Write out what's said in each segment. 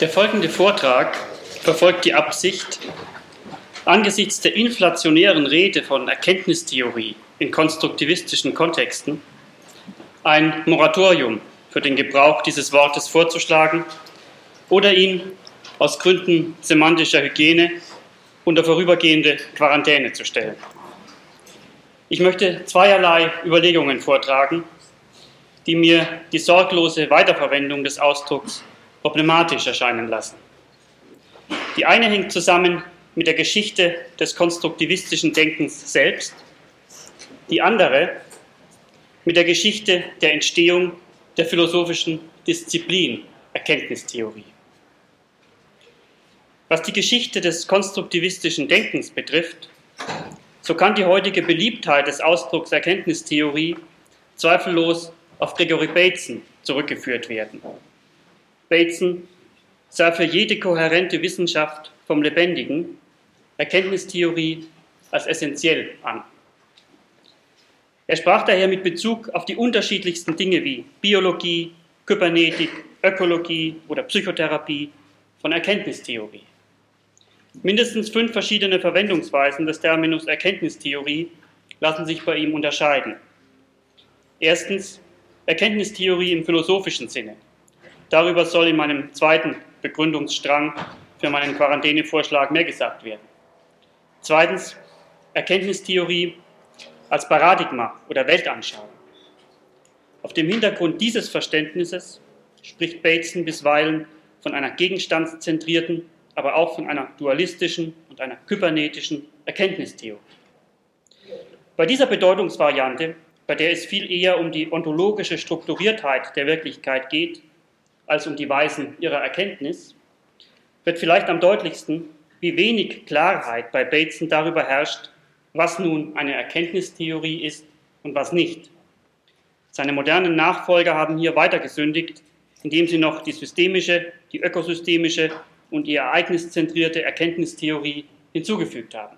Der folgende Vortrag verfolgt die Absicht, angesichts der inflationären Rede von Erkenntnistheorie in konstruktivistischen Kontexten ein Moratorium für den Gebrauch dieses Wortes vorzuschlagen oder ihn aus Gründen semantischer Hygiene unter vorübergehende Quarantäne zu stellen. Ich möchte zweierlei Überlegungen vortragen, die mir die sorglose Weiterverwendung des Ausdrucks problematisch erscheinen lassen. Die eine hängt zusammen mit der Geschichte des konstruktivistischen Denkens selbst, die andere mit der Geschichte der Entstehung der philosophischen Disziplin Erkenntnistheorie. Was die Geschichte des konstruktivistischen Denkens betrifft, so kann die heutige Beliebtheit des Ausdrucks Erkenntnistheorie zweifellos auf Gregory Bateson zurückgeführt werden. Bateson sah für jede kohärente Wissenschaft vom Lebendigen Erkenntnistheorie als essentiell an. Er sprach daher mit Bezug auf die unterschiedlichsten Dinge wie Biologie, Kybernetik, Ökologie oder Psychotherapie von Erkenntnistheorie. Mindestens fünf verschiedene Verwendungsweisen des Terminus Erkenntnistheorie lassen sich bei ihm unterscheiden. Erstens Erkenntnistheorie im philosophischen Sinne, Darüber soll in meinem zweiten Begründungsstrang für meinen Quarantänevorschlag mehr gesagt werden. Zweitens, Erkenntnistheorie als Paradigma oder Weltanschauung. Auf dem Hintergrund dieses Verständnisses spricht Bateson bisweilen von einer gegenstandszentrierten, aber auch von einer dualistischen und einer kybernetischen Erkenntnistheorie. Bei dieser Bedeutungsvariante, bei der es viel eher um die ontologische Strukturiertheit der Wirklichkeit geht, als um die Weisen ihrer Erkenntnis, wird vielleicht am deutlichsten, wie wenig Klarheit bei Bateson darüber herrscht, was nun eine Erkenntnistheorie ist und was nicht. Seine modernen Nachfolger haben hier weiter gesündigt, indem sie noch die systemische, die ökosystemische und die ereigniszentrierte Erkenntnistheorie hinzugefügt haben.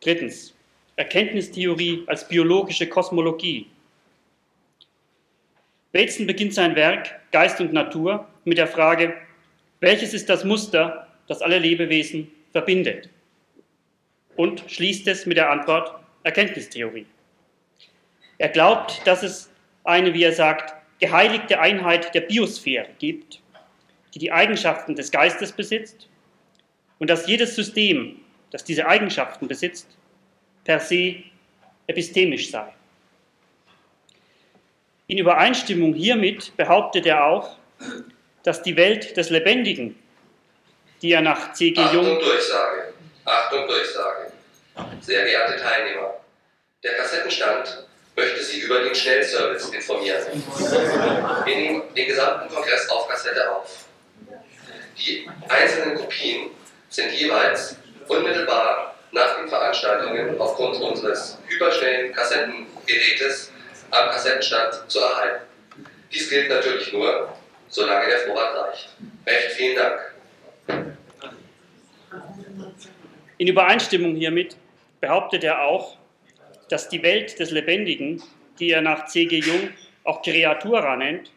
Drittens. Erkenntnistheorie als biologische Kosmologie Bateson beginnt sein Werk Geist und Natur mit der Frage, welches ist das Muster, das alle Lebewesen verbindet? Und schließt es mit der Antwort Erkenntnistheorie. Er glaubt, dass es eine, wie er sagt, geheiligte Einheit der Biosphäre gibt, die die Eigenschaften des Geistes besitzt und dass jedes System, das diese Eigenschaften besitzt, per se epistemisch sei. In Übereinstimmung hiermit behauptet er auch, dass die Welt des Lebendigen, die er nach C.G. Jung. Achtung Durchsage, Achtung Durchsage. Sehr geehrte Teilnehmer, der Kassettenstand möchte Sie über den Schnellservice informieren. Wir nehmen den gesamten Kongress auf Kassette auf. Die einzelnen Kopien sind jeweils unmittelbar nach den Veranstaltungen aufgrund unseres hyperschnellen Kassettengerätes am Kassettenstand zu erhalten. Dies gilt natürlich nur, solange der Vorrat reicht. Recht vielen Dank. In Übereinstimmung hiermit behauptet er auch, dass die Welt des Lebendigen, die er nach C.G. Jung auch Kreatura nennt,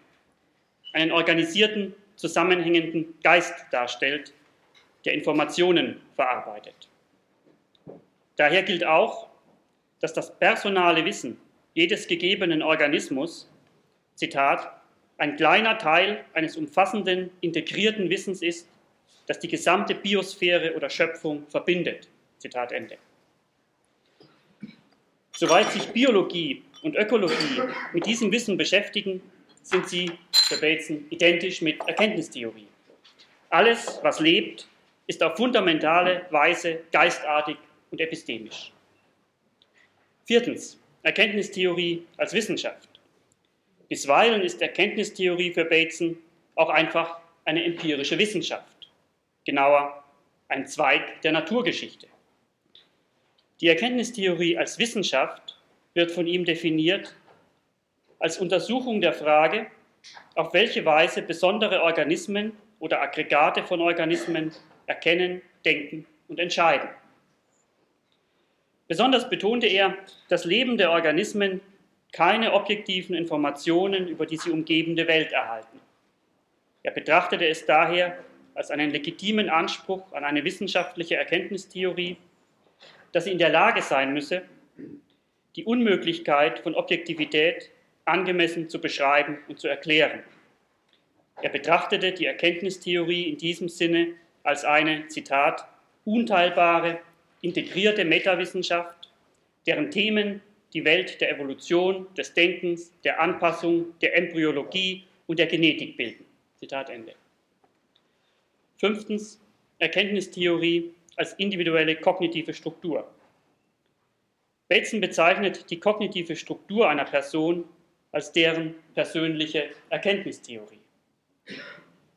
einen organisierten, zusammenhängenden Geist darstellt, der Informationen verarbeitet. Daher gilt auch, dass das personale Wissen jedes gegebenen Organismus, Zitat, ein kleiner Teil eines umfassenden, integrierten Wissens ist, das die gesamte Biosphäre oder Schöpfung verbindet. Zitat Ende. Soweit sich Biologie und Ökologie mit diesem Wissen beschäftigen, sind sie für Bateson identisch mit Erkenntnistheorie. Alles, was lebt, ist auf fundamentale Weise geistartig und epistemisch. Viertens. Erkenntnistheorie als Wissenschaft. Bisweilen ist Erkenntnistheorie für Bateson auch einfach eine empirische Wissenschaft, genauer ein Zweig der Naturgeschichte. Die Erkenntnistheorie als Wissenschaft wird von ihm definiert als Untersuchung der Frage, auf welche Weise besondere Organismen oder Aggregate von Organismen erkennen, denken und entscheiden. Besonders betonte er, dass lebende Organismen keine objektiven Informationen über die sie umgebende Welt erhalten. Er betrachtete es daher als einen legitimen Anspruch an eine wissenschaftliche Erkenntnistheorie, dass sie in der Lage sein müsse, die Unmöglichkeit von Objektivität angemessen zu beschreiben und zu erklären. Er betrachtete die Erkenntnistheorie in diesem Sinne als eine, Zitat, unteilbare, integrierte Metawissenschaft, deren Themen die Welt der Evolution, des Denkens, der Anpassung, der Embryologie und der Genetik bilden. Zitat Ende. Fünftens, Erkenntnistheorie als individuelle kognitive Struktur. Bateson bezeichnet die kognitive Struktur einer Person als deren persönliche Erkenntnistheorie.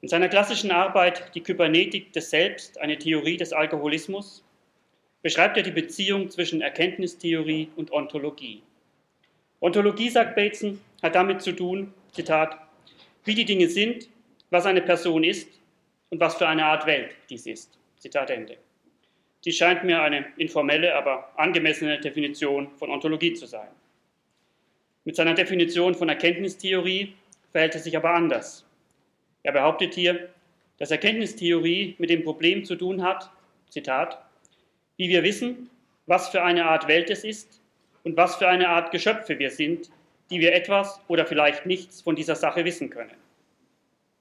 In seiner klassischen Arbeit Die Kybernetik des Selbst, eine Theorie des Alkoholismus, beschreibt er die Beziehung zwischen Erkenntnistheorie und Ontologie. Ontologie, sagt Bateson, hat damit zu tun, Zitat, wie die Dinge sind, was eine Person ist und was für eine Art Welt dies ist. Zitat Ende. Dies scheint mir eine informelle, aber angemessene Definition von Ontologie zu sein. Mit seiner Definition von Erkenntnistheorie verhält es sich aber anders. Er behauptet hier, dass Erkenntnistheorie mit dem Problem zu tun hat, Zitat, wie wir wissen, was für eine Art Welt es ist und was für eine Art Geschöpfe wir sind, die wir etwas oder vielleicht nichts von dieser Sache wissen können.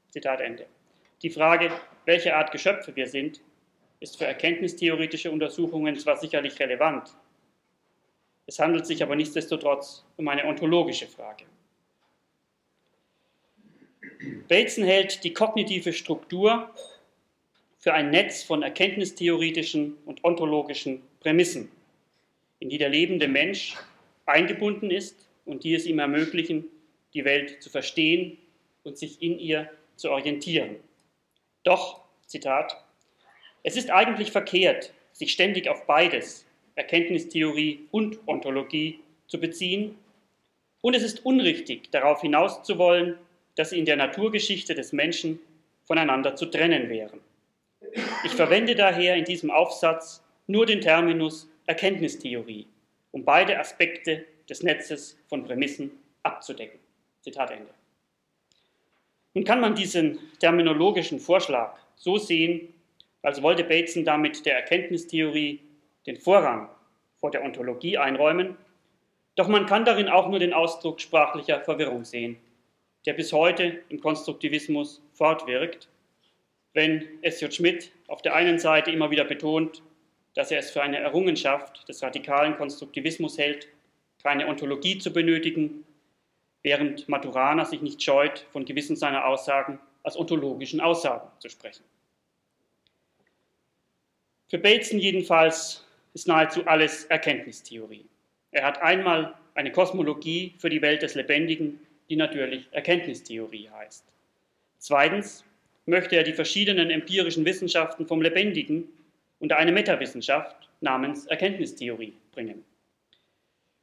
Zitat Ende. Die Frage, welche Art Geschöpfe wir sind, ist für erkenntnistheoretische Untersuchungen zwar sicherlich relevant, es handelt sich aber nichtsdestotrotz um eine ontologische Frage. Bateson hält die kognitive Struktur für ein Netz von erkenntnistheoretischen und ontologischen Prämissen, in die der lebende Mensch eingebunden ist und die es ihm ermöglichen, die Welt zu verstehen und sich in ihr zu orientieren. Doch, Zitat, es ist eigentlich verkehrt, sich ständig auf beides, Erkenntnistheorie und Ontologie, zu beziehen, und es ist unrichtig, darauf hinaus zu wollen, dass sie in der Naturgeschichte des Menschen voneinander zu trennen wären. Ich verwende daher in diesem Aufsatz nur den Terminus Erkenntnistheorie, um beide Aspekte des Netzes von Prämissen abzudecken. Zitat Ende. Nun kann man diesen terminologischen Vorschlag so sehen, als wollte Bateson damit der Erkenntnistheorie den Vorrang vor der Ontologie einräumen, doch man kann darin auch nur den Ausdruck sprachlicher Verwirrung sehen, der bis heute im Konstruktivismus fortwirkt, wenn S.J. Schmidt auf der einen Seite immer wieder betont, dass er es für eine Errungenschaft des radikalen Konstruktivismus hält, keine Ontologie zu benötigen, während Maturana sich nicht scheut, von gewissen seiner Aussagen als ontologischen Aussagen zu sprechen. Für Bateson jedenfalls ist nahezu alles Erkenntnistheorie. Er hat einmal eine Kosmologie für die Welt des Lebendigen, die natürlich Erkenntnistheorie heißt. Zweitens möchte er die verschiedenen empirischen Wissenschaften vom Lebendigen unter eine Metawissenschaft namens Erkenntnistheorie bringen.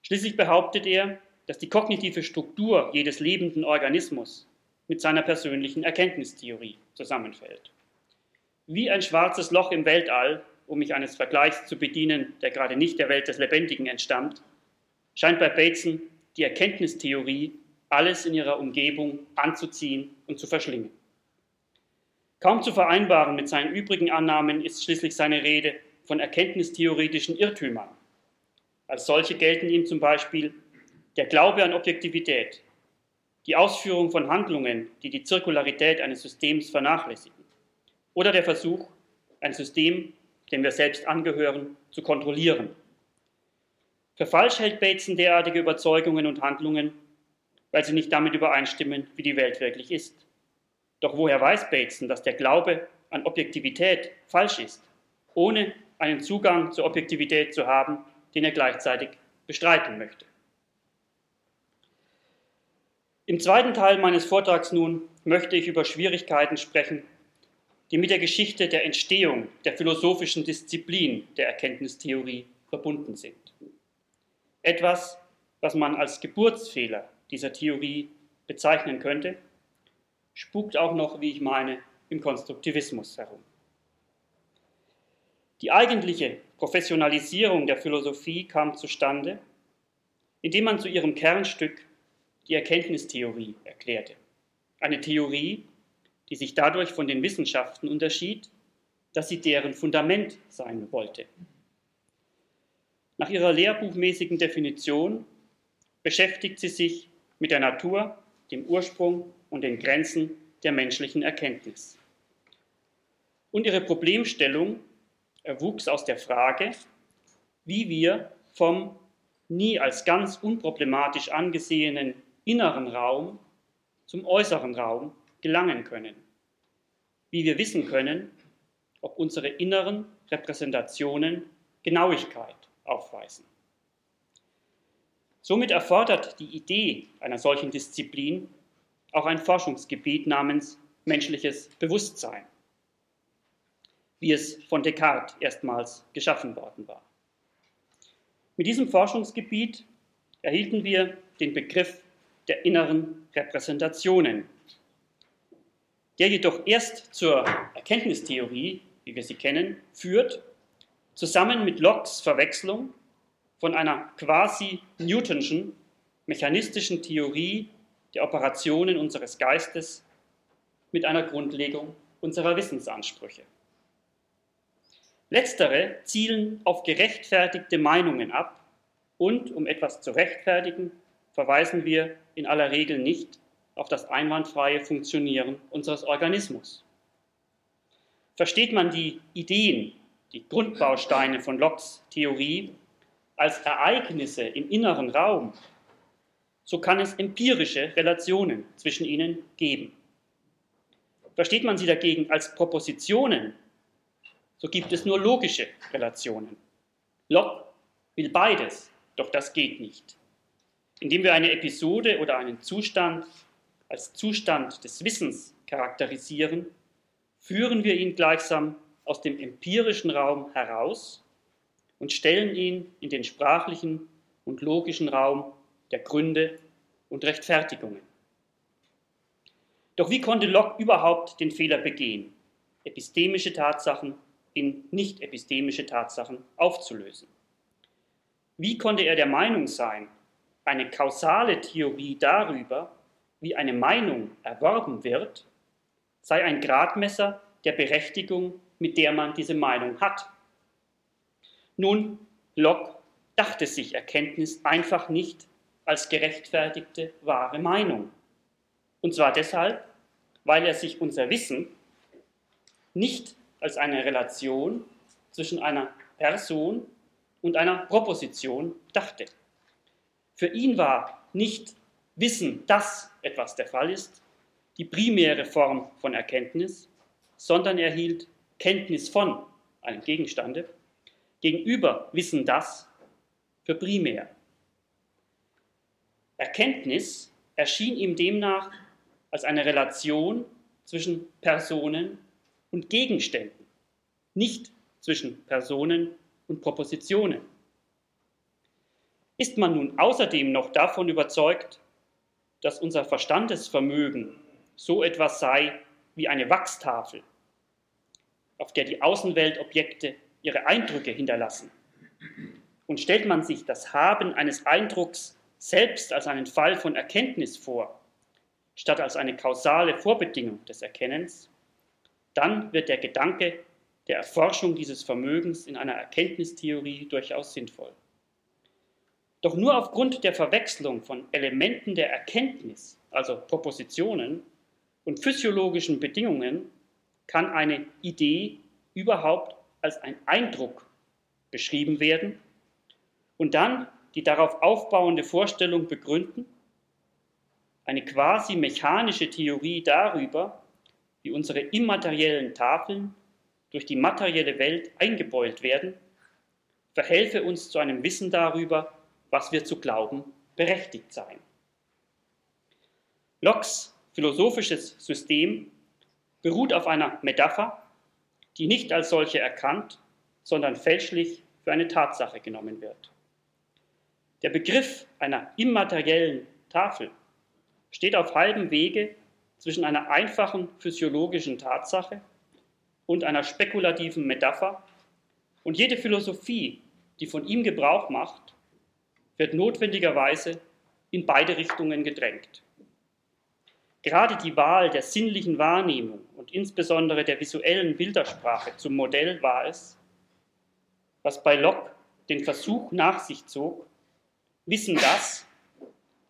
Schließlich behauptet er, dass die kognitive Struktur jedes lebenden Organismus mit seiner persönlichen Erkenntnistheorie zusammenfällt. Wie ein schwarzes Loch im Weltall um mich eines Vergleichs zu bedienen, der gerade nicht der Welt des Lebendigen entstammt, scheint bei Bateson die Erkenntnistheorie alles in ihrer Umgebung anzuziehen und zu verschlingen. Kaum zu vereinbaren mit seinen übrigen Annahmen ist schließlich seine Rede von erkenntnistheoretischen Irrtümern. Als solche gelten ihm zum Beispiel der Glaube an Objektivität, die Ausführung von Handlungen, die die Zirkularität eines Systems vernachlässigen, oder der Versuch, ein System dem wir selbst angehören, zu kontrollieren. Für falsch hält Bateson derartige Überzeugungen und Handlungen, weil sie nicht damit übereinstimmen, wie die Welt wirklich ist. Doch woher weiß Bateson, dass der Glaube an Objektivität falsch ist, ohne einen Zugang zur Objektivität zu haben, den er gleichzeitig bestreiten möchte? Im zweiten Teil meines Vortrags nun möchte ich über Schwierigkeiten sprechen, die mit der Geschichte der Entstehung der philosophischen Disziplin der Erkenntnistheorie verbunden sind. Etwas, was man als Geburtsfehler dieser Theorie bezeichnen könnte, spukt auch noch, wie ich meine, im Konstruktivismus herum. Die eigentliche Professionalisierung der Philosophie kam zustande, indem man zu ihrem Kernstück die Erkenntnistheorie erklärte. Eine Theorie, die sich dadurch von den Wissenschaften unterschied, dass sie deren Fundament sein wollte. Nach ihrer lehrbuchmäßigen Definition beschäftigt sie sich mit der Natur, dem Ursprung und den Grenzen der menschlichen Erkenntnis. Und ihre Problemstellung erwuchs aus der Frage, wie wir vom nie als ganz unproblematisch angesehenen inneren Raum zum äußeren Raum gelangen können. Wie wir wissen können, ob unsere inneren Repräsentationen Genauigkeit aufweisen. Somit erfordert die Idee einer solchen Disziplin auch ein Forschungsgebiet namens menschliches Bewusstsein, wie es von Descartes erstmals geschaffen worden war. Mit diesem Forschungsgebiet erhielten wir den Begriff der inneren Repräsentationen, der jedoch erst zur Erkenntnistheorie, wie wir sie kennen, führt, zusammen mit Locke's Verwechslung von einer quasi Newtonschen mechanistischen Theorie der Operationen unseres Geistes mit einer Grundlegung unserer Wissensansprüche. Letztere zielen auf gerechtfertigte Meinungen ab und, um etwas zu rechtfertigen, verweisen wir in aller Regel nicht auf das einwandfreie Funktionieren unseres Organismus. Versteht man die Ideen, die Grundbausteine von Locke's Theorie als Ereignisse im inneren Raum, so kann es empirische Relationen zwischen ihnen geben. Versteht man sie dagegen als Propositionen, so gibt es nur logische Relationen. Locke will beides, doch das geht nicht. Indem wir eine Episode oder einen Zustand als Zustand des Wissens charakterisieren, führen wir ihn gleichsam aus dem empirischen Raum heraus und stellen ihn in den sprachlichen und logischen Raum der Gründe und Rechtfertigungen. Doch wie konnte Locke überhaupt den Fehler begehen, epistemische Tatsachen in nicht epistemische Tatsachen aufzulösen? Wie konnte er der Meinung sein, eine kausale Theorie darüber, wie eine Meinung erworben wird, sei ein Gradmesser der Berechtigung, mit der man diese Meinung hat? Nun, Locke dachte sich Erkenntnis einfach nicht als gerechtfertigte wahre Meinung. Und zwar deshalb, weil er sich unser Wissen nicht als eine Relation zwischen einer Person und einer Proposition dachte. Für ihn war nicht Wissen, dass etwas der Fall ist, die primäre Form von Erkenntnis, sondern er hielt Kenntnis von einem Gegenstande gegenüber Wissen das für primär. Erkenntnis erschien ihm demnach als eine Relation zwischen Personen und Gegenständen, nicht zwischen Personen und Propositionen. Ist man nun außerdem noch davon überzeugt, dass unser Verstandesvermögen so etwas sei wie eine Wachstafel, auf der die Außenweltobjekte ihre Eindrücke hinterlassen. Und stellt man sich das Haben eines Eindrucks selbst als einen Fall von Erkenntnis vor, statt als eine kausale Vorbedingung des Erkennens, dann wird der Gedanke der Erforschung dieses Vermögens in einer Erkenntnistheorie durchaus sinnvoll. Doch nur aufgrund der Verwechslung von Elementen der Erkenntnis, also Propositionen, und physiologischen Bedingungen kann eine Idee überhaupt als ein Eindruck beschrieben werden und dann die darauf aufbauende Vorstellung begründen, eine quasi mechanische Theorie darüber, wie unsere immateriellen Tafeln durch die materielle Welt eingebeult werden, verhelfe uns zu einem Wissen darüber, was wir zu glauben berechtigt seien. Locks philosophisches System beruht auf einer Metapher, die nicht als solche erkannt, sondern fälschlich für eine Tatsache genommen wird. Der Begriff einer immateriellen Tafel steht auf halbem Wege zwischen einer einfachen physiologischen Tatsache und einer spekulativen Metapher und jede Philosophie, die von ihm Gebrauch macht, wird notwendigerweise in beide Richtungen gedrängt. gerade die Wahl der sinnlichen Wahrnehmung und insbesondere der visuellen Bildersprache zum Modell war es, was bei Locke den Versuch nach sich zog, Wissen das,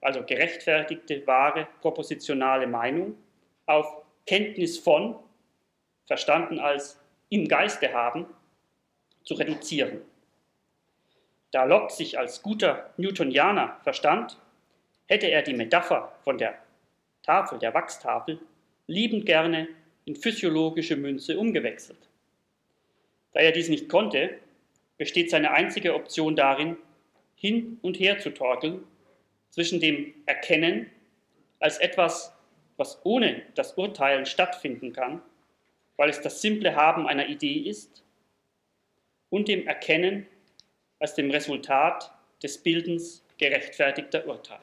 also gerechtfertigte, wahre, propositionale Meinung, auf Kenntnis von, verstanden als im Geiste haben, zu reduzieren. Da Locke sich als guter Newtonianer verstand, hätte er die Metapher von der Tafel, der Wachstafel, liebend gerne in physiologische Münze umgewechselt. Da er dies nicht konnte, besteht seine einzige Option darin, hin und her zu torkeln zwischen dem Erkennen als etwas, was ohne das Urteilen stattfinden kann, weil es das simple Haben einer Idee ist, und dem Erkennen als dem Resultat des Bildens gerechtfertigter Urteile.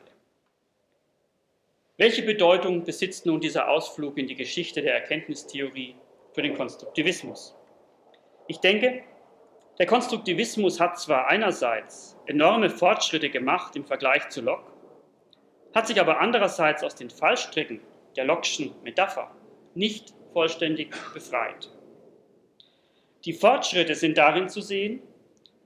Welche Bedeutung besitzt nun dieser Ausflug in die Geschichte der Erkenntnistheorie für den Konstruktivismus? Ich denke, der Konstruktivismus hat zwar einerseits enorme Fortschritte gemacht im Vergleich zu Locke, hat sich aber andererseits aus den Fallstricken der Locke'schen Metapher nicht vollständig befreit. Die Fortschritte sind darin zu sehen,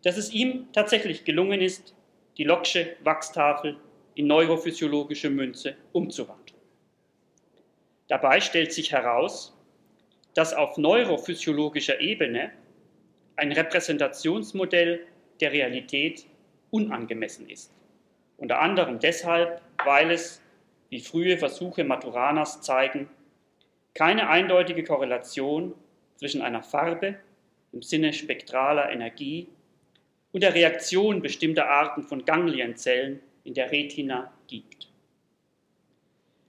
dass es ihm tatsächlich gelungen ist, die Lock'sche Wachstafel in neurophysiologische Münze umzuwandeln. Dabei stellt sich heraus, dass auf neurophysiologischer Ebene ein Repräsentationsmodell der Realität unangemessen ist. Unter anderem deshalb, weil es, wie frühe Versuche Maturanas zeigen, keine eindeutige Korrelation zwischen einer Farbe im Sinne spektraler Energie und der Reaktion bestimmter Arten von Ganglienzellen in der Retina gibt.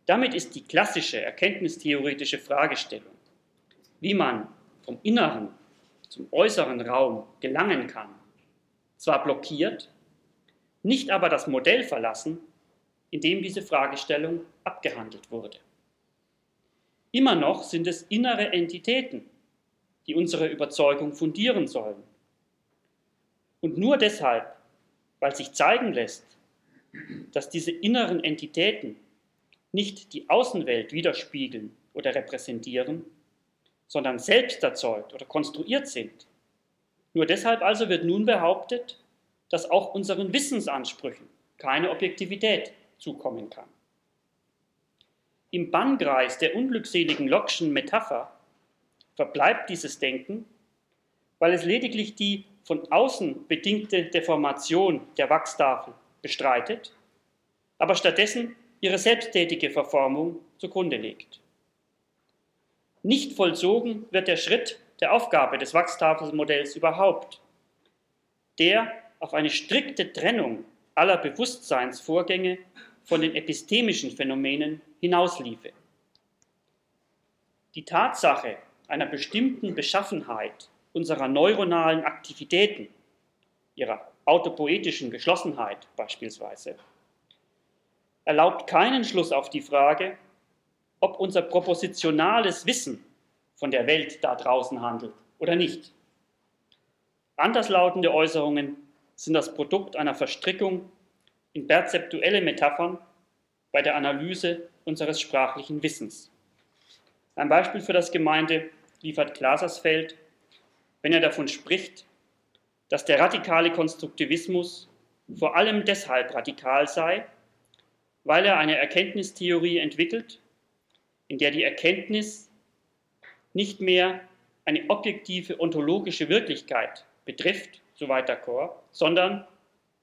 Damit ist die klassische erkenntnistheoretische Fragestellung, wie man vom inneren zum äußeren Raum gelangen kann, zwar blockiert, nicht aber das Modell verlassen, in dem diese Fragestellung abgehandelt wurde. Immer noch sind es innere Entitäten, die unsere Überzeugung fundieren sollen. Und nur deshalb, weil sich zeigen lässt, dass diese inneren Entitäten nicht die Außenwelt widerspiegeln oder repräsentieren, sondern selbst erzeugt oder konstruiert sind. Nur deshalb also wird nun behauptet, dass auch unseren Wissensansprüchen keine Objektivität zukommen kann. Im Bannkreis der unglückseligen Lockschen Metapher verbleibt dieses Denken, weil es lediglich die von außen bedingte Deformation der Wachstafel bestreitet, aber stattdessen ihre selbsttätige Verformung zugrunde legt. Nicht vollzogen wird der Schritt der Aufgabe des Wachstafelmodells überhaupt, der auf eine strikte Trennung aller Bewusstseinsvorgänge von den epistemischen Phänomenen hinausliefe. Die Tatsache einer bestimmten Beschaffenheit unserer neuronalen Aktivitäten, ihrer autopoetischen Geschlossenheit beispielsweise, erlaubt keinen Schluss auf die Frage, ob unser propositionales Wissen von der Welt da draußen handelt oder nicht. Anderslautende Äußerungen sind das Produkt einer Verstrickung in perzeptuelle Metaphern bei der Analyse unseres sprachlichen Wissens. Ein Beispiel für das Gemeinde liefert Glasersfeld, wenn er davon spricht, dass der radikale Konstruktivismus vor allem deshalb radikal sei, weil er eine Erkenntnistheorie entwickelt, in der die Erkenntnis nicht mehr eine objektive ontologische Wirklichkeit betrifft, so weiter Chor, sondern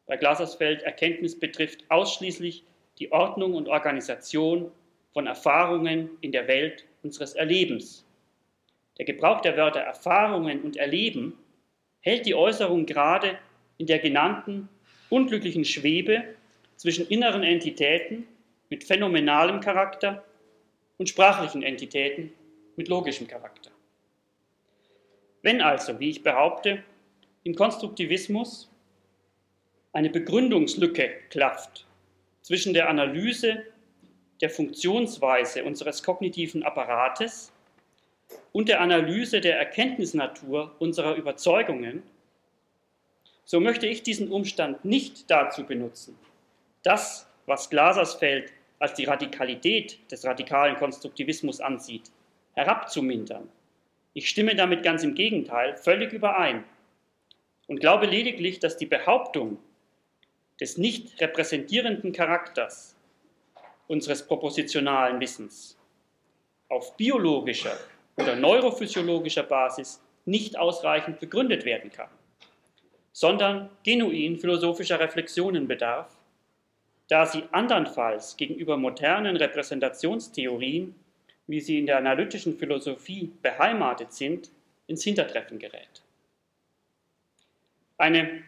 bei Glasersfeld Erkenntnis betrifft ausschließlich die Ordnung und Organisation von Erfahrungen in der Welt unseres Erlebens. Der Gebrauch der Wörter Erfahrungen und Erleben hält die Äußerung gerade in der genannten unglücklichen Schwebe zwischen inneren Entitäten mit phänomenalem Charakter und sprachlichen Entitäten mit logischem Charakter. Wenn also, wie ich behaupte, im Konstruktivismus eine Begründungslücke klafft zwischen der Analyse der Funktionsweise unseres kognitiven Apparates und der Analyse der Erkenntnisnatur unserer Überzeugungen, so möchte ich diesen Umstand nicht dazu benutzen, das, was Glasersfeld als die Radikalität des radikalen Konstruktivismus ansieht, herabzumindern. Ich stimme damit ganz im Gegenteil völlig überein und glaube lediglich, dass die Behauptung des nicht repräsentierenden Charakters unseres propositionalen Wissens auf biologischer oder neurophysiologischer Basis nicht ausreichend begründet werden kann, sondern genuin philosophischer Reflexionen bedarf, da sie andernfalls gegenüber modernen Repräsentationstheorien, wie sie in der analytischen Philosophie beheimatet sind, ins Hintertreffen gerät. Eine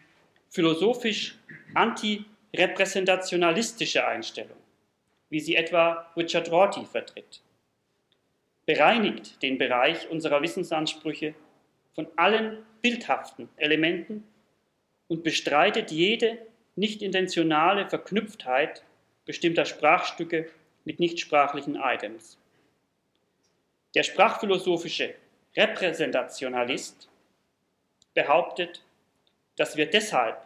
philosophisch antirepräsentationalistische Einstellung, wie sie etwa Richard Rorty vertritt, bereinigt den Bereich unserer Wissensansprüche von allen bildhaften Elementen und bestreitet jede nicht intentionale Verknüpftheit bestimmter Sprachstücke mit nichtsprachlichen Items. Der sprachphilosophische Repräsentationalist behauptet, dass wir deshalb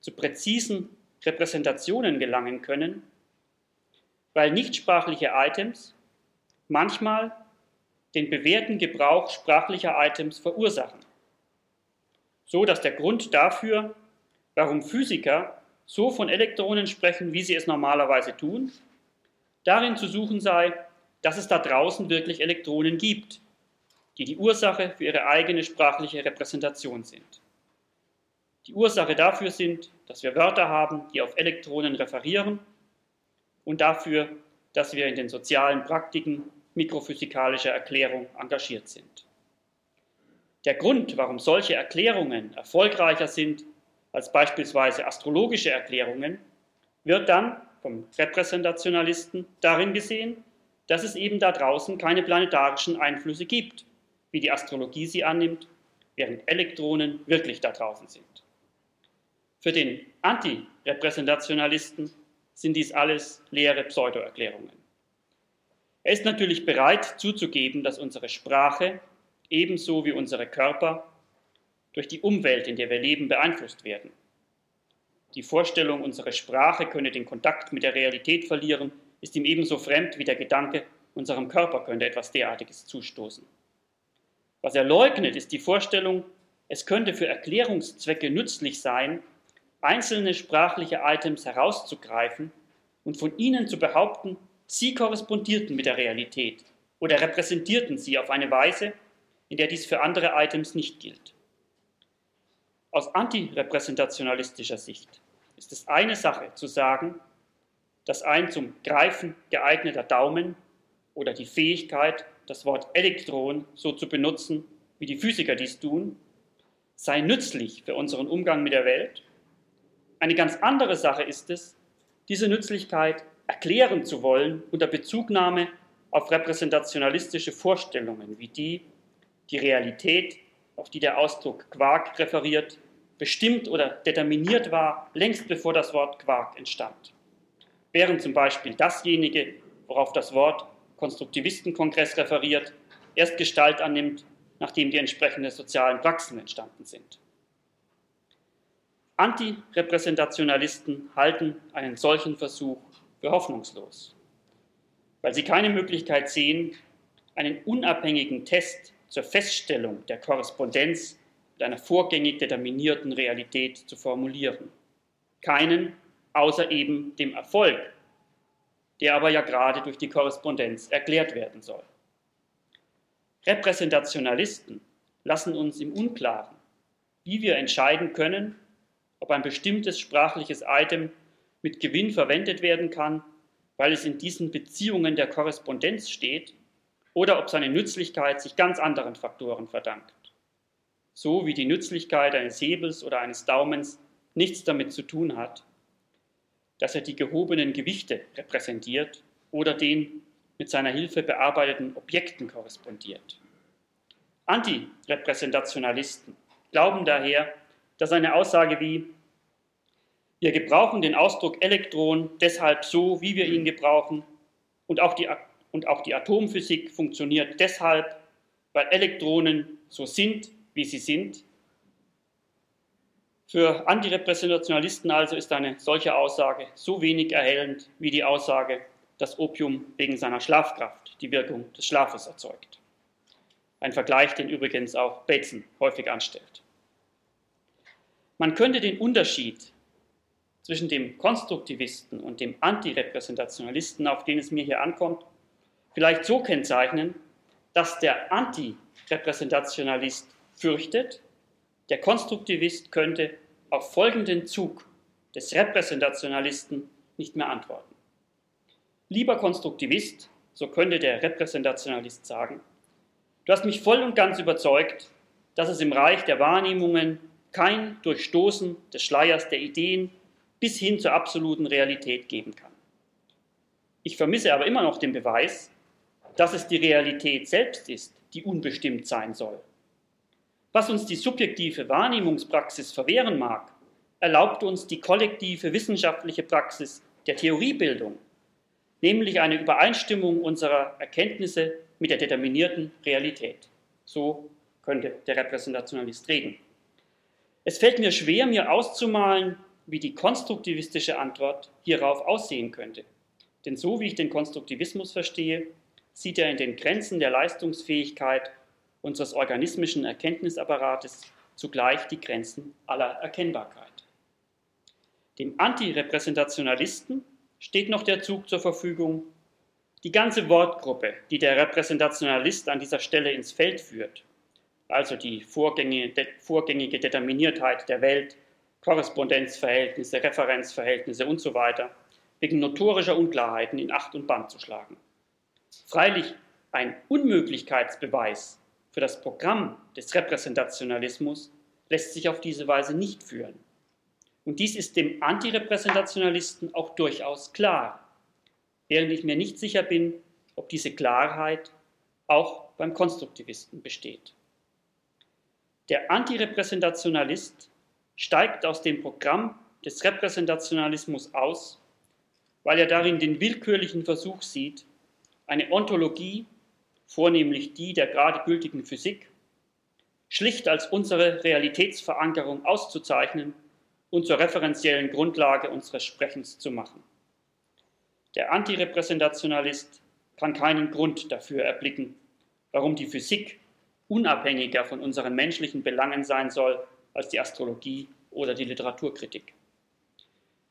zu präzisen Repräsentationen gelangen können, weil nichtsprachliche Items manchmal den bewährten Gebrauch sprachlicher Items verursachen. So dass der Grund dafür, warum Physiker so von Elektronen sprechen, wie sie es normalerweise tun, darin zu suchen sei, dass es da draußen wirklich Elektronen gibt, die die Ursache für ihre eigene sprachliche Repräsentation sind. Die Ursache dafür sind, dass wir Wörter haben, die auf Elektronen referieren und dafür, dass wir in den sozialen Praktiken mikrophysikalischer Erklärung engagiert sind. Der Grund, warum solche Erklärungen erfolgreicher sind als beispielsweise astrologische Erklärungen, wird dann vom Repräsentationalisten darin gesehen, dass es eben da draußen keine planetarischen Einflüsse gibt, wie die Astrologie sie annimmt, während Elektronen wirklich da draußen sind. Für den Antirepräsentationalisten sind dies alles leere Pseudoerklärungen. Er ist natürlich bereit zuzugeben, dass unsere Sprache ebenso wie unsere Körper durch die Umwelt, in der wir leben, beeinflusst werden. Die Vorstellung, unsere Sprache könne den Kontakt mit der Realität verlieren, ist ihm ebenso fremd wie der Gedanke, unserem Körper könnte etwas derartiges zustoßen. Was er leugnet, ist die Vorstellung, es könnte für Erklärungszwecke nützlich sein, einzelne sprachliche Items herauszugreifen und von ihnen zu behaupten, Sie korrespondierten mit der Realität oder repräsentierten sie auf eine Weise, in der dies für andere Items nicht gilt. Aus antirepräsentationalistischer Sicht ist es eine Sache zu sagen, dass ein zum Greifen geeigneter Daumen oder die Fähigkeit, das Wort Elektron so zu benutzen, wie die Physiker dies tun, sei nützlich für unseren Umgang mit der Welt. Eine ganz andere Sache ist es, diese Nützlichkeit erklären zu wollen unter Bezugnahme auf repräsentationalistische Vorstellungen wie die, die Realität, auf die der Ausdruck Quark referiert, bestimmt oder determiniert war, längst bevor das Wort Quark entstand. Während zum Beispiel dasjenige, worauf das Wort Konstruktivistenkongress referiert, erst Gestalt annimmt, nachdem die entsprechenden sozialen Praxen entstanden sind. Antirepräsentationalisten halten einen solchen Versuch für hoffnungslos, weil sie keine Möglichkeit sehen, einen unabhängigen Test zur Feststellung der Korrespondenz mit einer vorgängig determinierten Realität zu formulieren. Keinen außer eben dem Erfolg, der aber ja gerade durch die Korrespondenz erklärt werden soll. Repräsentationalisten lassen uns im Unklaren, wie wir entscheiden können, ob ein bestimmtes sprachliches Item mit Gewinn verwendet werden kann, weil es in diesen Beziehungen der Korrespondenz steht, oder ob seine Nützlichkeit sich ganz anderen Faktoren verdankt. So wie die Nützlichkeit eines Hebels oder eines Daumens nichts damit zu tun hat, dass er die gehobenen Gewichte repräsentiert oder den mit seiner Hilfe bearbeiteten Objekten korrespondiert. Antirepräsentationalisten glauben daher, dass eine Aussage wie wir gebrauchen den Ausdruck Elektron deshalb so, wie wir ihn gebrauchen. Und auch, die, und auch die Atomphysik funktioniert deshalb, weil Elektronen so sind, wie sie sind. Für Antirepräsentationalisten also ist eine solche Aussage so wenig erhellend wie die Aussage, dass Opium wegen seiner Schlafkraft die Wirkung des Schlafes erzeugt. Ein Vergleich, den übrigens auch Bateson häufig anstellt. Man könnte den Unterschied zwischen dem Konstruktivisten und dem Antirepräsentationalisten, auf den es mir hier ankommt, vielleicht so kennzeichnen, dass der Antirepräsentationalist fürchtet, der Konstruktivist könnte auf folgenden Zug des Repräsentationalisten nicht mehr antworten. Lieber Konstruktivist, so könnte der Repräsentationalist sagen, du hast mich voll und ganz überzeugt, dass es im Reich der Wahrnehmungen kein Durchstoßen des Schleiers der Ideen bis hin zur absoluten Realität geben kann. Ich vermisse aber immer noch den Beweis, dass es die Realität selbst ist, die unbestimmt sein soll. Was uns die subjektive Wahrnehmungspraxis verwehren mag, erlaubt uns die kollektive wissenschaftliche Praxis der Theoriebildung, nämlich eine Übereinstimmung unserer Erkenntnisse mit der determinierten Realität. So könnte der Repräsentationalist reden. Es fällt mir schwer, mir auszumalen, wie die konstruktivistische Antwort hierauf aussehen könnte. Denn so wie ich den Konstruktivismus verstehe, sieht er in den Grenzen der Leistungsfähigkeit unseres organismischen Erkenntnisapparates zugleich die Grenzen aller Erkennbarkeit. Dem Antirepräsentationalisten steht noch der Zug zur Verfügung, die ganze Wortgruppe, die der Repräsentationalist an dieser Stelle ins Feld führt, also die vorgängige Determiniertheit der Welt, Korrespondenzverhältnisse, Referenzverhältnisse und so weiter, wegen notorischer Unklarheiten in Acht und Band zu schlagen. Freilich ein Unmöglichkeitsbeweis für das Programm des Repräsentationalismus lässt sich auf diese Weise nicht führen. Und dies ist dem Antirepräsentationalisten auch durchaus klar, während ich mir nicht sicher bin, ob diese Klarheit auch beim Konstruktivisten besteht. Der Antirepräsentationalist steigt aus dem Programm des Repräsentationalismus aus, weil er darin den willkürlichen Versuch sieht, eine Ontologie, vornehmlich die der gerade gültigen Physik, schlicht als unsere Realitätsverankerung auszuzeichnen und zur referenziellen Grundlage unseres Sprechens zu machen. Der Antirepräsentationalist kann keinen Grund dafür erblicken, warum die Physik unabhängiger von unseren menschlichen Belangen sein soll als die Astrologie oder die Literaturkritik.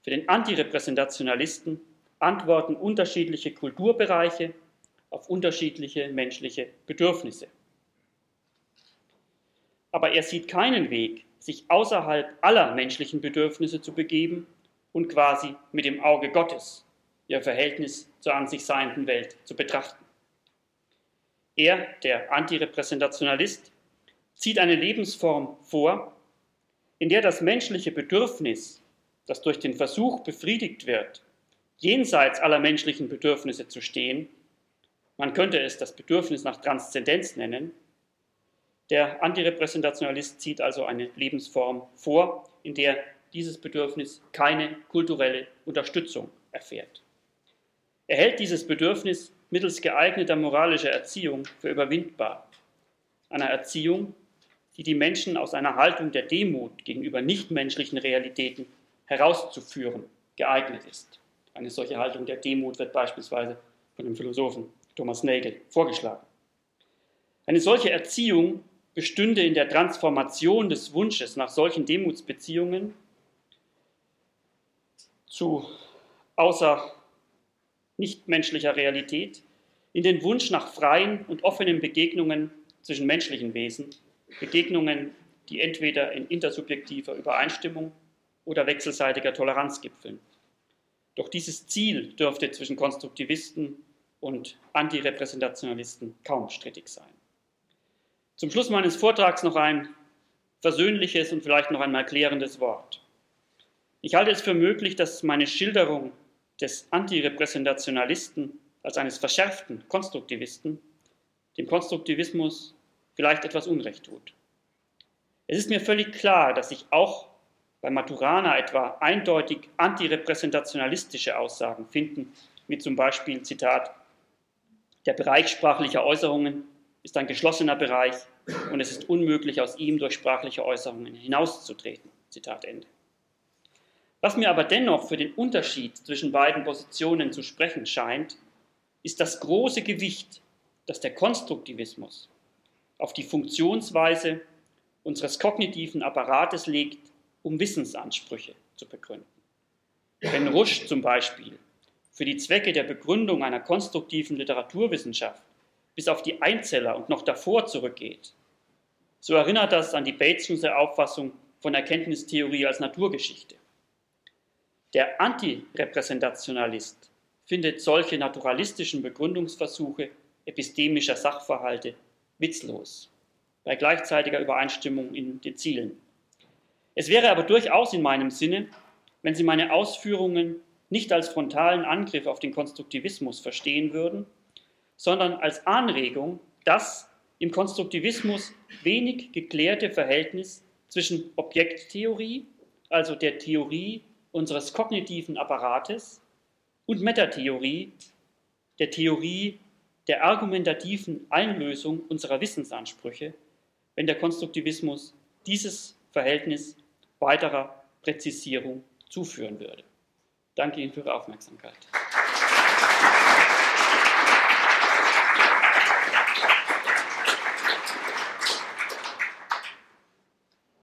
Für den Antirepräsentationalisten antworten unterschiedliche Kulturbereiche auf unterschiedliche menschliche Bedürfnisse. Aber er sieht keinen Weg, sich außerhalb aller menschlichen Bedürfnisse zu begeben und quasi mit dem Auge Gottes ihr Verhältnis zur an sich seienden Welt zu betrachten. Er, der Antirepräsentationalist, zieht eine Lebensform vor, in der das menschliche Bedürfnis, das durch den Versuch befriedigt wird, jenseits aller menschlichen Bedürfnisse zu stehen, man könnte es das Bedürfnis nach Transzendenz nennen, der Antirepräsentationalist zieht also eine Lebensform vor, in der dieses Bedürfnis keine kulturelle Unterstützung erfährt. Er hält dieses Bedürfnis mittels geeigneter moralischer Erziehung für überwindbar. Einer Erziehung, die die Menschen aus einer Haltung der Demut gegenüber nichtmenschlichen Realitäten herauszuführen geeignet ist. Eine solche Haltung der Demut wird beispielsweise von dem Philosophen Thomas Nagel vorgeschlagen. Eine solche Erziehung bestünde in der Transformation des Wunsches nach solchen Demutsbeziehungen zu außer nichtmenschlicher Realität in den Wunsch nach freien und offenen Begegnungen zwischen menschlichen Wesen, Begegnungen, die entweder in intersubjektiver Übereinstimmung oder wechselseitiger Toleranz gipfeln. Doch dieses Ziel dürfte zwischen Konstruktivisten und Antirepräsentationalisten kaum strittig sein. Zum Schluss meines Vortrags noch ein versöhnliches und vielleicht noch einmal klärendes Wort. Ich halte es für möglich, dass meine Schilderung des Antirepräsentationalisten als eines verschärften Konstruktivisten dem Konstruktivismus vielleicht etwas Unrecht tut. Es ist mir völlig klar, dass sich auch bei Maturana etwa eindeutig antirepräsentationalistische Aussagen finden, wie zum Beispiel, Zitat, der Bereich sprachlicher Äußerungen ist ein geschlossener Bereich und es ist unmöglich, aus ihm durch sprachliche Äußerungen hinauszutreten. Zitat Ende. Was mir aber dennoch für den Unterschied zwischen beiden Positionen zu sprechen scheint, ist das große Gewicht, das der Konstruktivismus auf die Funktionsweise unseres kognitiven Apparates legt, um Wissensansprüche zu begründen. Wenn Rusch zum Beispiel für die Zwecke der Begründung einer konstruktiven Literaturwissenschaft bis auf die Einzeller und noch davor zurückgeht, so erinnert das an die Batesianse Auffassung von Erkenntnistheorie als Naturgeschichte. Der Antirepräsentationalist findet solche naturalistischen Begründungsversuche epistemischer Sachverhalte witzlos, bei gleichzeitiger Übereinstimmung in den Zielen. Es wäre aber durchaus in meinem Sinne, wenn Sie meine Ausführungen nicht als frontalen Angriff auf den Konstruktivismus verstehen würden, sondern als Anregung, das im Konstruktivismus wenig geklärte Verhältnis zwischen Objekttheorie, also der Theorie unseres kognitiven Apparates, und Metatheorie, der Theorie der argumentativen Einlösung unserer Wissensansprüche, wenn der Konstruktivismus dieses Verhältnis weiterer Präzisierung zuführen würde. Danke Ihnen für Ihre Aufmerksamkeit.